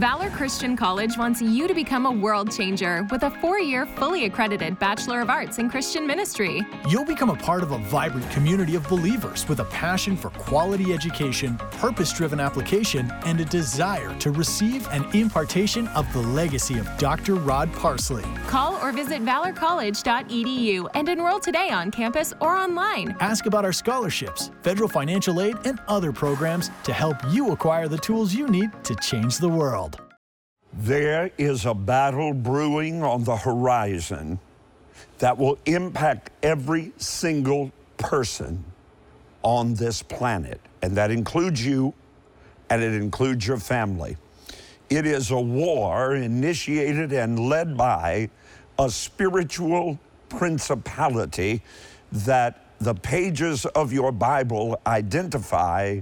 Valor Christian College wants you to become a world changer with a four year, fully accredited Bachelor of Arts in Christian Ministry. You'll become a part of a vibrant community of believers with a passion for quality education, purpose driven application, and a desire to receive an impartation of the legacy of Dr. Rod Parsley. Call or visit valorcollege.edu and enroll today on campus or online. Ask about our scholarships, federal financial aid, and other programs to help you acquire the tools you need to change the world. There is a battle brewing on the horizon that will impact every single person on this planet, and that includes you and it includes your family. It is a war initiated and led by a spiritual principality that the pages of your Bible identify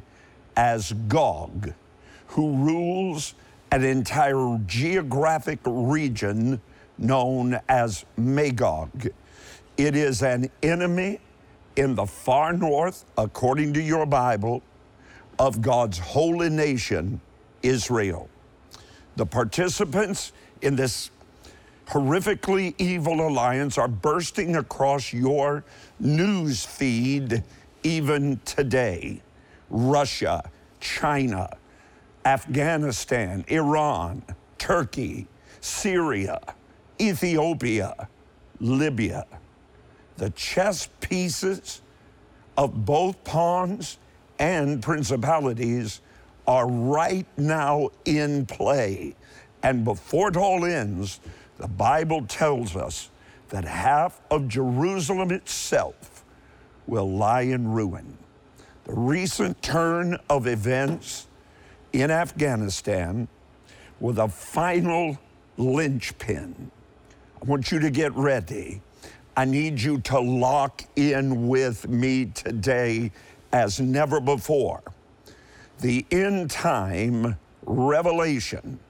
as Gog, who rules an entire geographic region known as Magog. It is an enemy in the far north, according to your Bible, of God's holy nation, Israel. The participants in this horrifically evil alliance are bursting across your news feed even today. Russia, China, Afghanistan, Iran, Turkey, Syria, Ethiopia, Libya. The chess pieces of both pawns and principalities are right now in play. And before it all ends, the Bible tells us that half of Jerusalem itself will lie in ruin. The recent turn of events in Afghanistan with a final linchpin. I want you to get ready. I need you to lock in with me today as never before. The end time revelation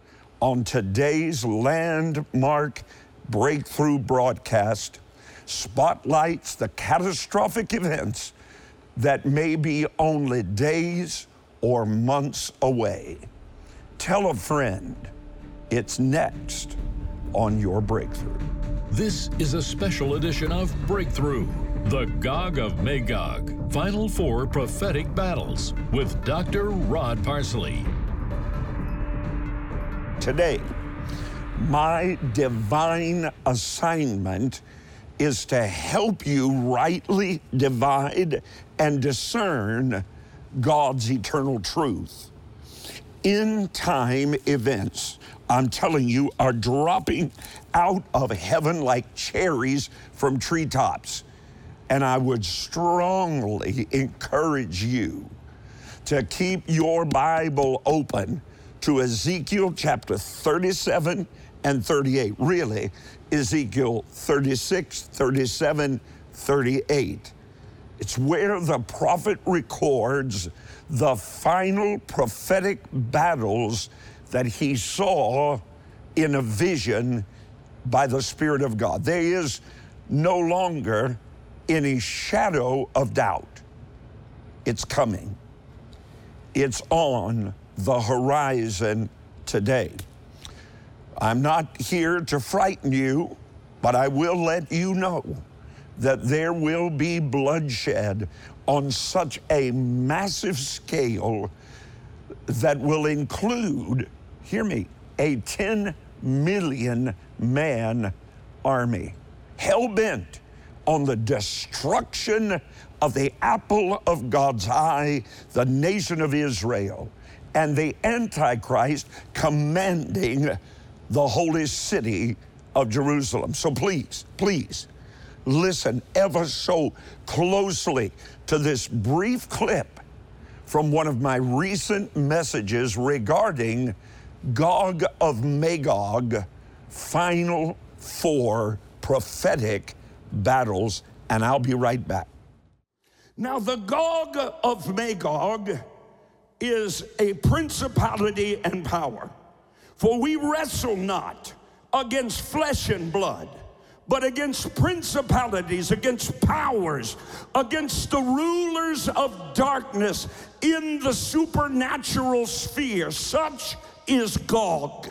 on today's landmark breakthrough broadcast spotlights the catastrophic events that may be only days or months away. Tell a friend it's next on your breakthrough. This is a special edition of Breakthrough, the Gog of Magog, Final Four Prophetic Battles with Dr. Rod Parsley. Today, my divine assignment is to help you rightly divide and discern God's eternal truth. In time events, I'm telling you, are dropping out of heaven like cherries from treetops. And I would strongly encourage you to keep your Bible open to Ezekiel chapter 37 and 38. Really, Ezekiel 36, 37, 38. It's where the prophet records the final prophetic battles that he saw in a vision by the Spirit of God. There is no longer any shadow of doubt. It's coming, it's on the horizon today. I'm not here to frighten you, but I will let you know that there will be bloodshed on such a massive scale that will include, hear me, a 10 million man army, hell bent on the destruction of the apple of God's eye, the nation of Israel, and the Antichrist commanding the holy city of Jerusalem. So please, please, listen ever so closely to this brief clip from one of my recent messages regarding Gog of Magog, final four prophetic battles, and I'll be right back. Now, the Gog of Magog is a principality and power, for we wrestle not against flesh and blood but against principalities, against powers, against the rulers of darkness in the supernatural sphere. Such is Gog.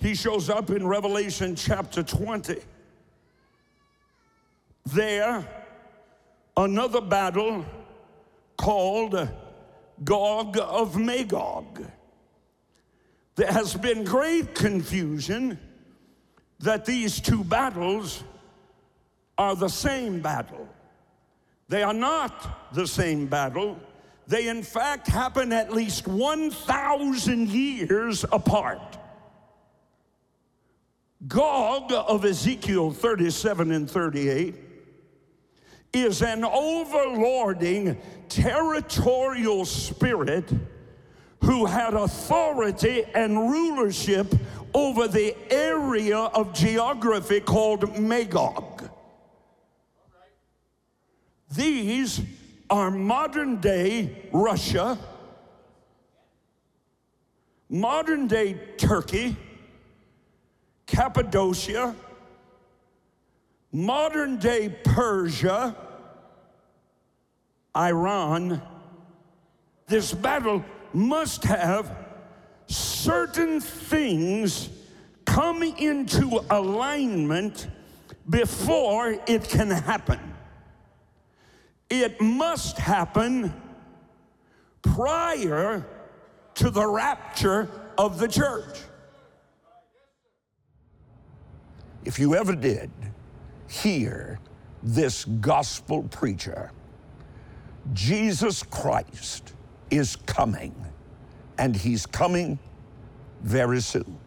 He shows up in Revelation chapter 20. There, another battle called Gog of Magog. There has been great confusion that these two battles are the same battle. They are not the same battle. They, in fact, happen at least 1,000 years apart. Gog of Ezekiel 37 and 38 is an overlording territorial spirit who had authority and rulership over the area of geography called Magog. These are modern day Russia, modern day Turkey, Cappadocia, modern day Persia, Iran, this battle must have certain things come into alignment before it can happen. It must happen prior to the rapture of the church. If you ever did hear this gospel preacher, Jesus Christ is coming, and he's coming very soon.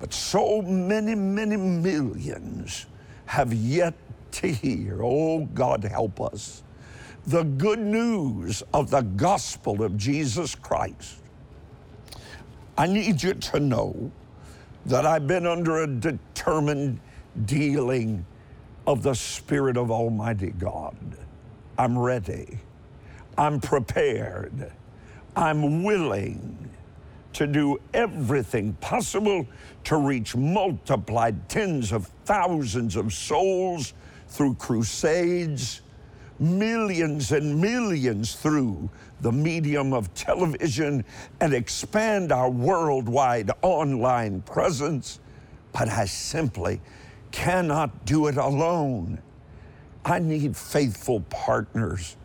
But so many, many millions have yet to hear, oh God, help us, the good news of the gospel of Jesus Christ. I need you to know that I've been under a determined dealing of the Spirit of Almighty God. I'm ready. I'm prepared. I'm willing to do everything possible to reach multiplied tens of thousands of souls through crusades, millions and millions through the medium of television, and expand our worldwide online presence. But I simply cannot do it alone. I need faithful partners,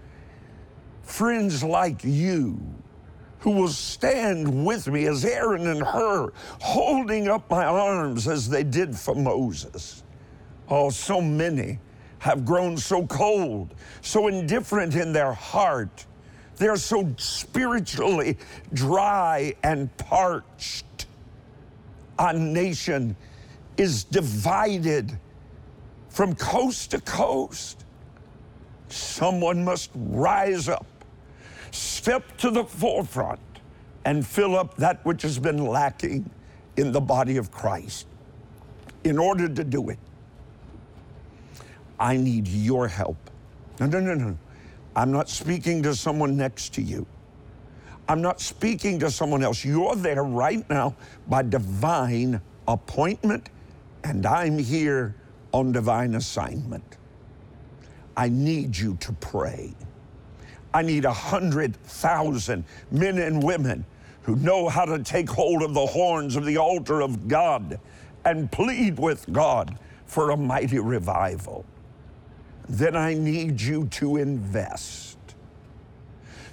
friends like you who will stand with me as Aaron and Hur, holding up my arms as they did for Moses. Oh, so many have grown so cold, so indifferent in their heart. They're so spiritually dry and parched. Our nation is divided from coast to coast. Someone must rise up, step to the forefront, and fill up that which has been lacking in the body of Christ. In order to do it, I need your help. No, no, no, no. I'm not speaking to someone next to you. I'm not speaking to someone else. You're there right now by divine appointment, and I'm here on divine assignment. I need you to pray. I need a hundred thousand men and women who know how to take hold of the horns of the altar of God and plead with God for a mighty revival. Then I need you to invest.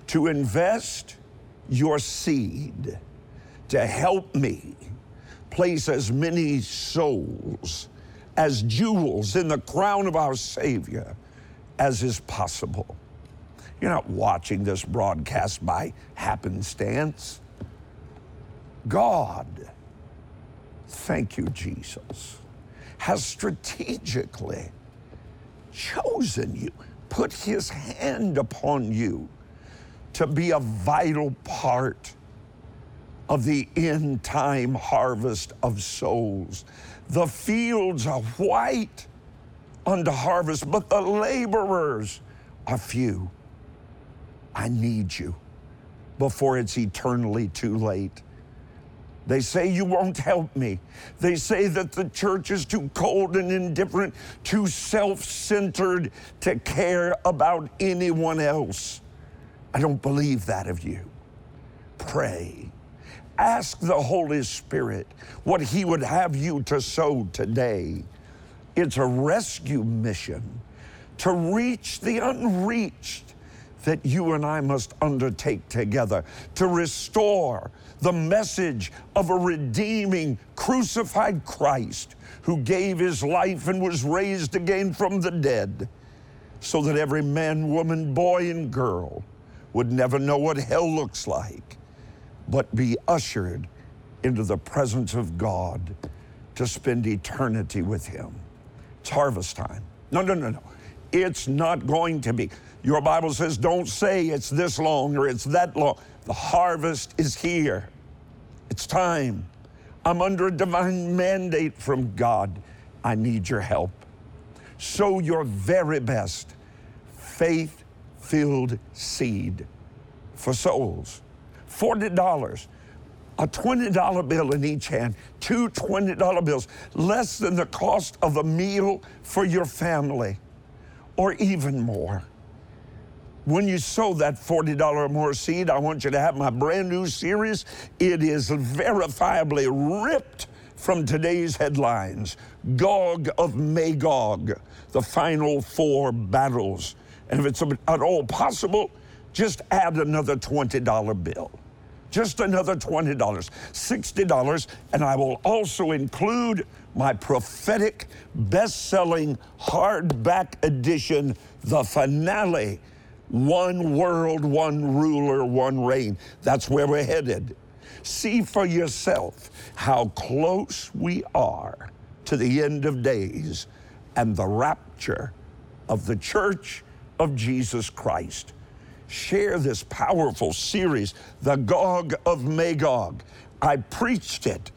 To invest your seed to help me place as many souls as jewels in the crown of our Savior as is possible. You're not watching this broadcast by happenstance. God, thank you, Jesus, has strategically chosen you, put his hand upon you to be a vital part of the end time harvest of souls. The fields are white unto harvest, but the laborers are few. I need you before it's eternally too late. They say you won't help me. They say that the church is too cold and indifferent, too self centered to care about anyone else. I don't believe that of you. Pray. Ask the Holy Spirit what He would have you to sow today. It's a rescue mission to reach the unreached that you and I must undertake together to restore the message of a redeeming, crucified Christ who gave his life and was raised again from the dead, so that every man, woman, boy, and girl would never know what hell looks like, but be ushered into the presence of God to spend eternity with Him. It's harvest time. No, no, no, no. It's not going to be. Your Bible says, don't say it's this long or it's that long. The harvest is here. It's time. I'm under a divine mandate from God. I need your help. Sow your very best faith filled seed for souls. $40, a $20 bill in each hand, two $20 bills, less than the cost of a meal for your family, or even more. When you sow that $40 or more seed, I want you to have my brand new series. It is verifiably ripped from today's headlines Gog of Magog, the final four battles. And if it's at all possible, just add another $20 bill. Just another $20, $60, and I will also include my prophetic, best selling hardback edition, The Finale one world, one ruler, one reign. That's where we're headed. See for yourself how close we are to the end of days and the rapture of the church of Jesus Christ. Share this powerful series, The Gog of Magog. I preached it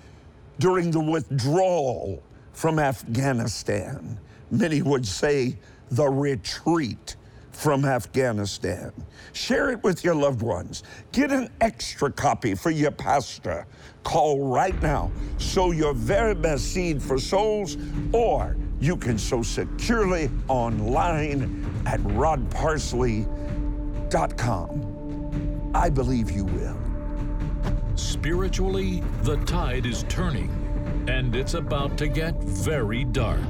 during the withdrawal from Afghanistan. Many would say the retreat from Afghanistan. Share it with your loved ones. Get an extra copy for your pastor. Call right now. Sow your very best seed for souls, or you can sow securely online at rodparsley.com. I believe you will. Spiritually, the tide is turning, and it's about to get very dark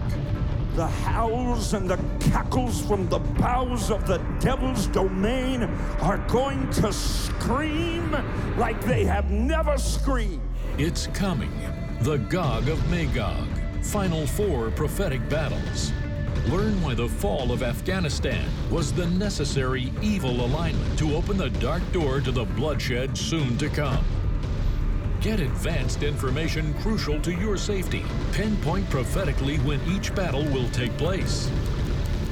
the howls and the cackles from the bowels of the devil's domain are going to scream like they have never screamed. It's coming. The Gog of Magog. Final four prophetic battles. Learn why the fall of Afghanistan was the necessary evil alignment to open the dark door to the bloodshed soon to come. Get advanced information crucial to your safety. Pinpoint prophetically when each battle will take place.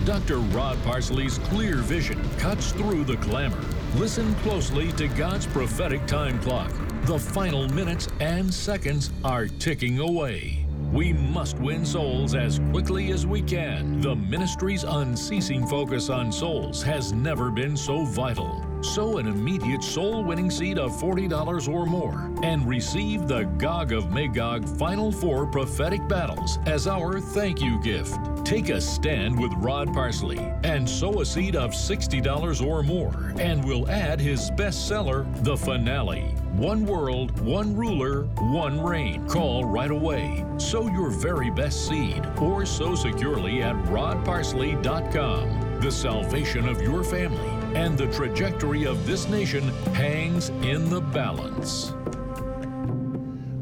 Dr. Rod Parsley's clear vision cuts through the glamour. Listen closely to God's prophetic time clock. The final minutes and seconds are ticking away. We must win souls as quickly as we can. The ministry's unceasing focus on souls has never been so vital. Sow an immediate soul winning seed of $40 or more and receive the Gog of Magog Final Four prophetic battles as our thank you gift. Take a stand with Rod Parsley and sow a seed of $60 or more, and we'll add his bestseller, The Finale. One world, one ruler, one reign. Call right away. Sow your very best seed or sow securely at rodparsley.com. The salvation of your family and the trajectory of this nation hangs in the balance.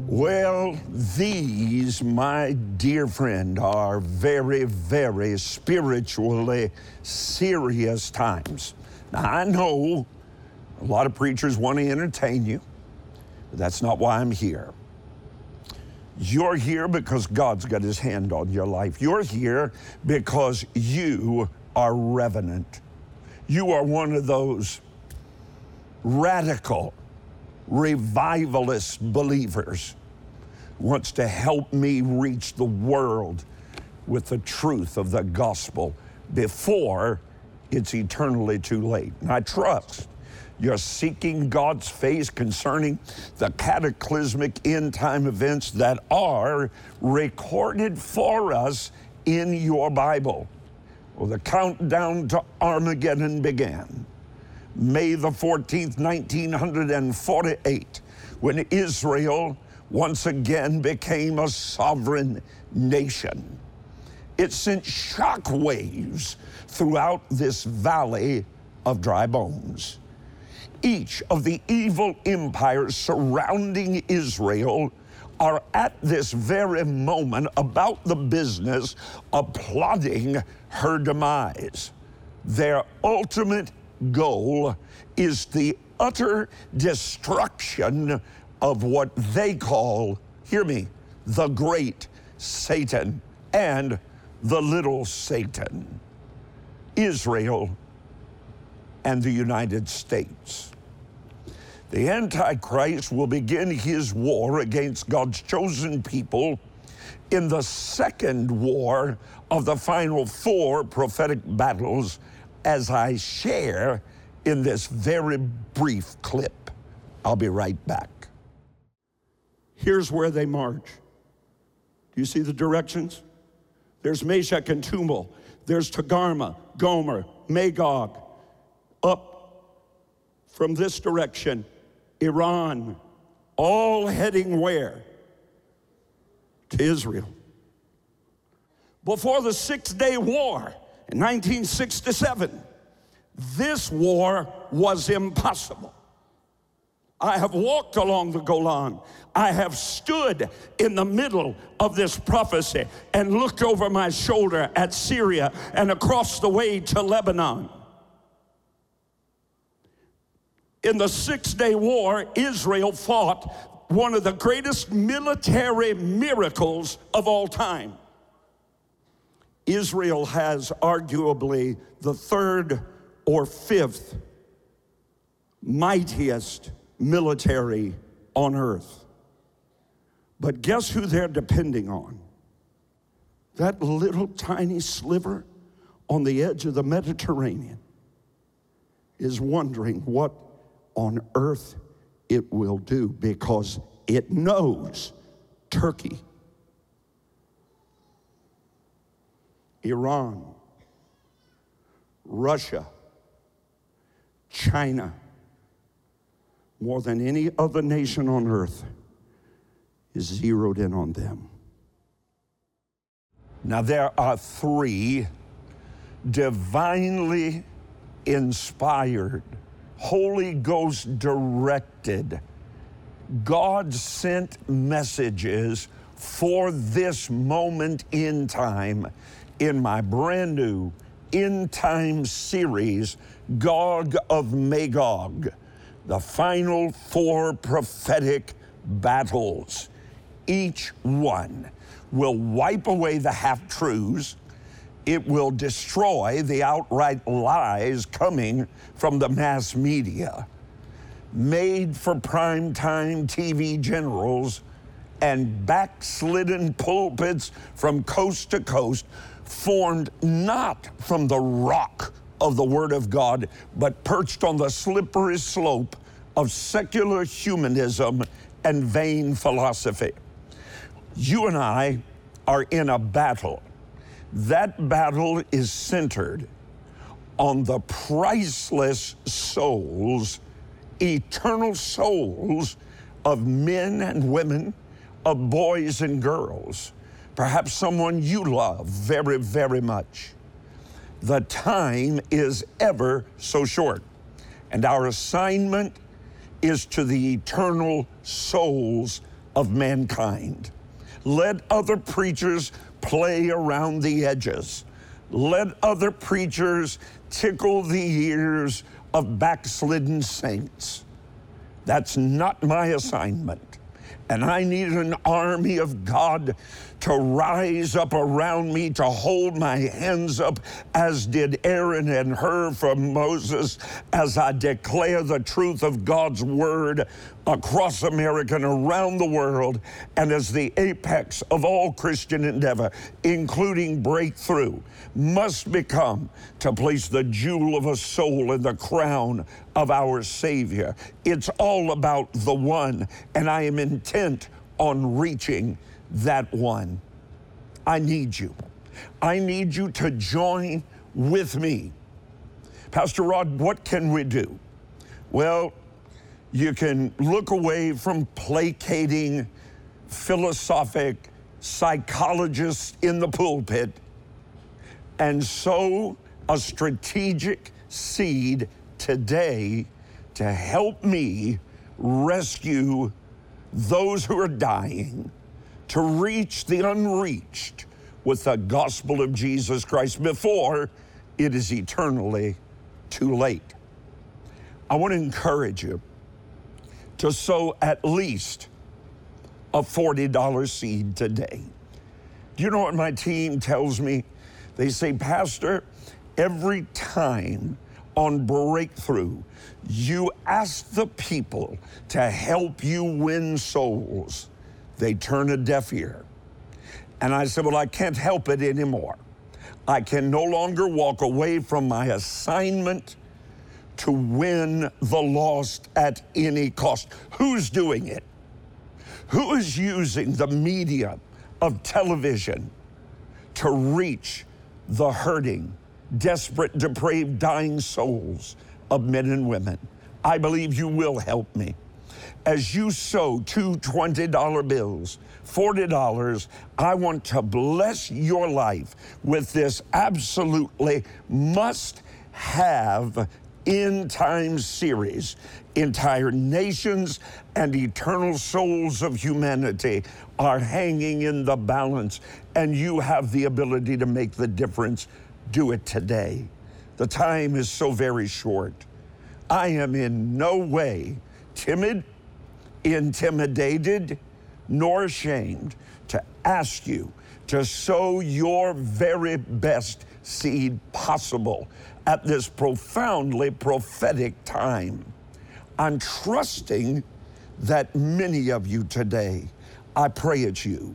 Well, these, my dear friend, are very, very spiritually serious times. Now, I know a lot of preachers want to entertain you, that's not why I'm here. You're here because God's got his hand on your life. You're here because you are revenant you are one of those radical, revivalist believers wants to help me reach the world with the truth of the gospel before it's eternally too late. And I trust You're seeking God's face concerning the cataclysmic end time events that are recorded for us in your Bible. Well, the countdown to Armageddon began. May the 14th, 1948, when Israel once again became a sovereign nation. It sent shock waves throughout this valley of dry bones. Each of the evil empires surrounding Israel are at this very moment about the business of plotting her demise. Their ultimate goal is the utter destruction of what they call, hear me, the great Satan and the little Satan, Israel and the United States. The Antichrist will begin his war against God's chosen people in the second war of the final four prophetic battles, as I share in this very brief clip. I'll be right back. Here's where they march. Do you see the directions? There's Meshech and Tubal. There's Togarmah, Gomer, Magog. Up from this direction, Iran, all heading where? To Israel. Before the Six Day War in 1967, this war was impossible. I have walked along the Golan. I have stood in the middle of this prophecy and looked over my shoulder at Syria and across the way to Lebanon. In the Six Day War, Israel fought one of the greatest military miracles of all time. Israel has arguably the third or fifth mightiest military on earth. But guess who they're depending on? That little tiny sliver on the edge of the Mediterranean is wondering what on earth it will do because it knows Turkey, Iran, Russia, China, more than any other nation on earth is zeroed in on them. Now, there are three divinely inspired, Holy Ghost directed, God sent messages for this moment in time in my brand new end time series, Gog of Magog the final four prophetic battles. Each one will wipe away the half truths. It will destroy the outright lies coming from the mass media. Made for primetime TV generals and backslidden pulpits from coast to coast, formed not from the rock of the Word of God, but perched on the slippery slope of secular humanism and vain philosophy. You and I are in a battle. That battle is centered on the priceless souls, eternal souls of men and women, of boys and girls, perhaps someone you love very, very much the time is ever so short. And our assignment is to the eternal souls of mankind. Let other preachers play around the edges. Let other preachers tickle the ears of backslidden saints. That's not my assignment. And I need an army of God to rise up around me, to hold my hands up, as did Aaron and Hur from Moses, as I declare the truth of God's word across America and around the world, and as the apex of all Christian endeavor, including breakthrough, must become to place the jewel of a soul in the crown of our Savior. It's all about the one, and I am intent on reaching that one. I need you. I need you to join with me. Pastor Rod, what can we do? Well, you can look away from placating philosophic psychologists in the pulpit and sow a strategic seed today to help me rescue those who are dying, to reach the unreached with the gospel of Jesus Christ before it is eternally too late. I want to encourage you to sow at least a $40 seed today. Do you know what my team tells me? They say, Pastor, every time on breakthrough, you ask the people to help you win souls. They turn a deaf ear. And I said, Well, I can't help it anymore. I can no longer walk away from my assignment to win the lost at any cost. Who's doing it? Who is using the media of television to reach the hurting, desperate, depraved, dying souls of men and women? I believe you will help me. As you sow two $20 bills, $40, I want to bless your life with this absolutely must have end time series. Entire nations and eternal souls of humanity are hanging in the balance, and you have the ability to make the difference. Do it today. The time is so very short. I am in no way timid, intimidated, nor ashamed to ask you to sow your very best seed possible at this profoundly prophetic time. I'm trusting that many of you today, I pray it's you,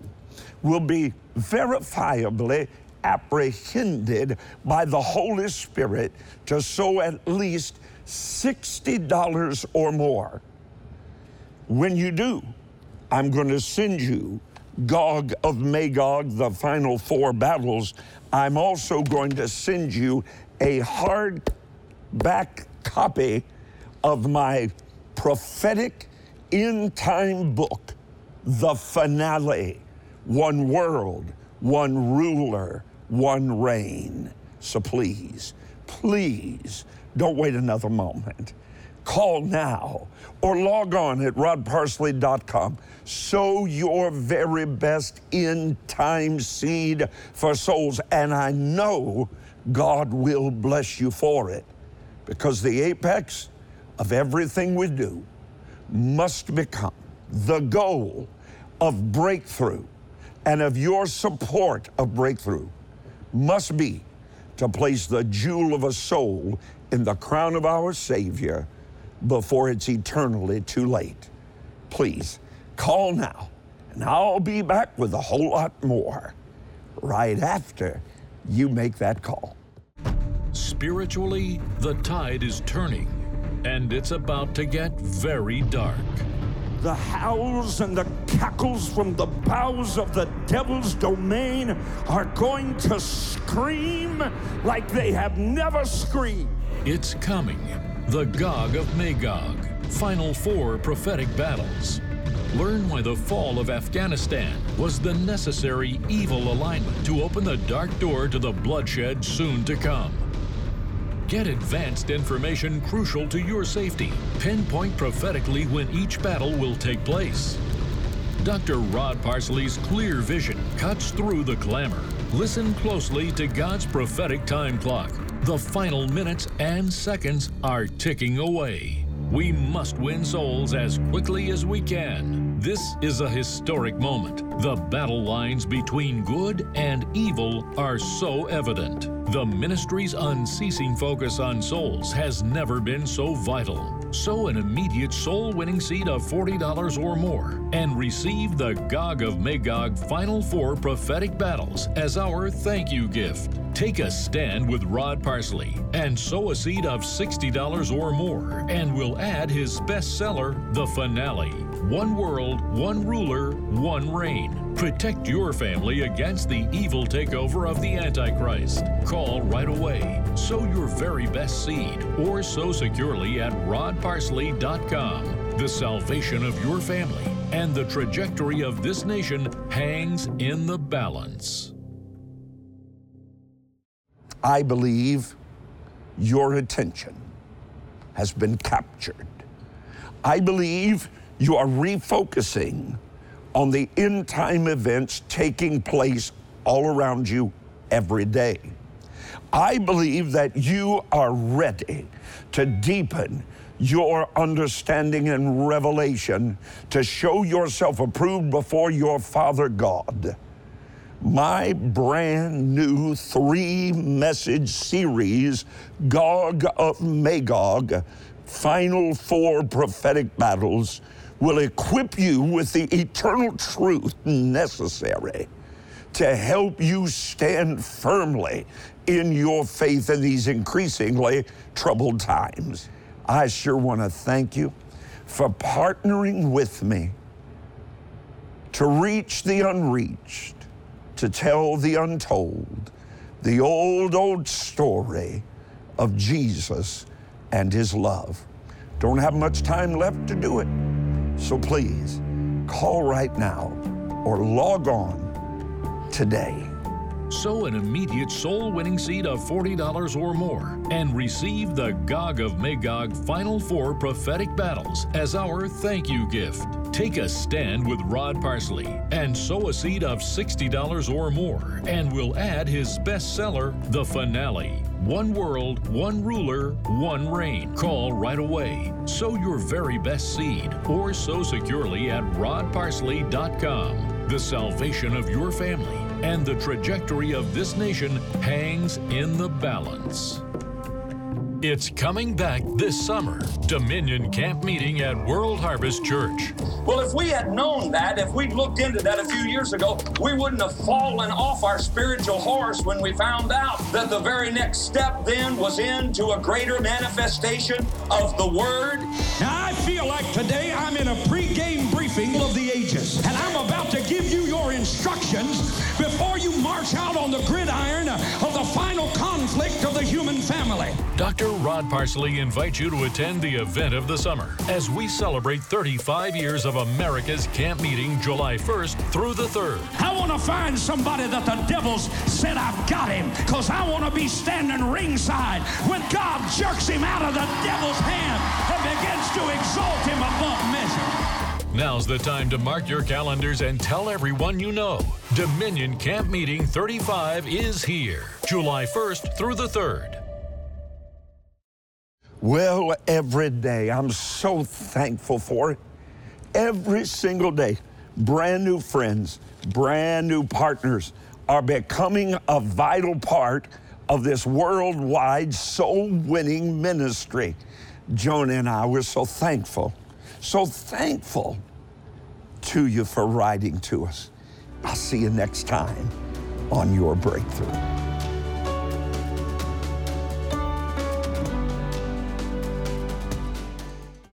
will be verifiably apprehended by the Holy Spirit to sow at least $60 or more. When you do, I'm going to send you Gog of Magog, the final four battles. I'm also going to send you a hardback copy of my prophetic end time book, The Finale One World, One Ruler, One Reign. So please, please don't wait another moment. Call now or log on at rodparsley.com. Sow your very best in time seed for souls. And I know God will bless you for it because the apex of everything we do must become the goal of breakthrough and of your support of breakthrough must be to place the jewel of a soul in the crown of our Savior before it's eternally too late. Please call now, and I'll be back with a whole lot more right after you make that call. Spiritually, the tide is turning, and it's about to get very dark. The howls and the cackles from the bowels of the devil's domain are going to scream like they have never screamed. It's coming. The Gog of Magog. Final four prophetic battles. Learn why the fall of Afghanistan was the necessary evil alignment to open the dark door to the bloodshed soon to come. Get advanced information crucial to your safety. Pinpoint prophetically when each battle will take place. Dr. Rod Parsley's clear vision cuts through the clamor. Listen closely to God's prophetic time clock. The final minutes and seconds are ticking away. We must win souls as quickly as we can. This is a historic moment. The battle lines between good and evil are so evident. The ministry's unceasing focus on souls has never been so vital. Sow an immediate soul winning seed of $40 or more and receive the Gog of Magog Final Four prophetic battles as our thank you gift. Take a stand with Rod Parsley and sow a seed of $60 or more, and we'll add his bestseller, The Finale One World, One Ruler, One Reign. Protect your family against the evil takeover of the Antichrist. Call right away. Sow your very best seed or sow securely at rodparsley.com. The salvation of your family and the trajectory of this nation hangs in the balance. I believe your attention has been captured. I believe you are refocusing on the end time events taking place all around you every day. I believe that you are ready to deepen your understanding and revelation to show yourself approved before your Father God. My brand new three message series, Gog of Magog, Final Four Prophetic Battles, will equip you with the eternal truth necessary to help you stand firmly in your faith in these increasingly troubled times. I sure want to thank you for partnering with me to reach the unreached, to tell the untold, the old, old story of Jesus and his love. Don't have much time left to do it. So please call right now or log on today. Sow an immediate soul winning seed of $40 or more and receive the Gog of Magog Final Four prophetic battles as our thank you gift. Take a stand with Rod Parsley and sow a seed of $60 or more, and we'll add his bestseller, The Finale One World, One Ruler, One Reign. Call right away. Sow your very best seed or sow securely at rodparsley.com. The salvation of your family and the trajectory of this nation hangs in the balance. It's coming back this summer. Dominion Camp Meeting at World Harvest Church. Well, if we had known that, if we'd looked into that a few years ago, we wouldn't have fallen off our spiritual horse when we found out that the very next step then was into a greater manifestation of the Word. Now, I feel like today I'm in a pre-game briefing of the ages, and I'm about to give you your instructions before you march out on the gridiron of the final conflict of the human family. Dr. Rod Parsley invites you to attend the event of the summer as we celebrate 35 years of America's camp meeting July 1st through the 3rd. I want to find somebody that the devils said I've got him because I want to be standing ringside when God jerks him out of the devil's hand and begins to exalt him above measure. Now's the time to mark your calendars and tell everyone you know. Dominion Camp Meeting 35 is here, July 1st through the 3rd. Well, every day, I'm so thankful for it. Every single day, brand new friends, brand new partners are becoming a vital part of this worldwide soul winning ministry. Joni and I, we're so thankful, so thankful to you for writing to us. I'll see you next time on Your Breakthrough.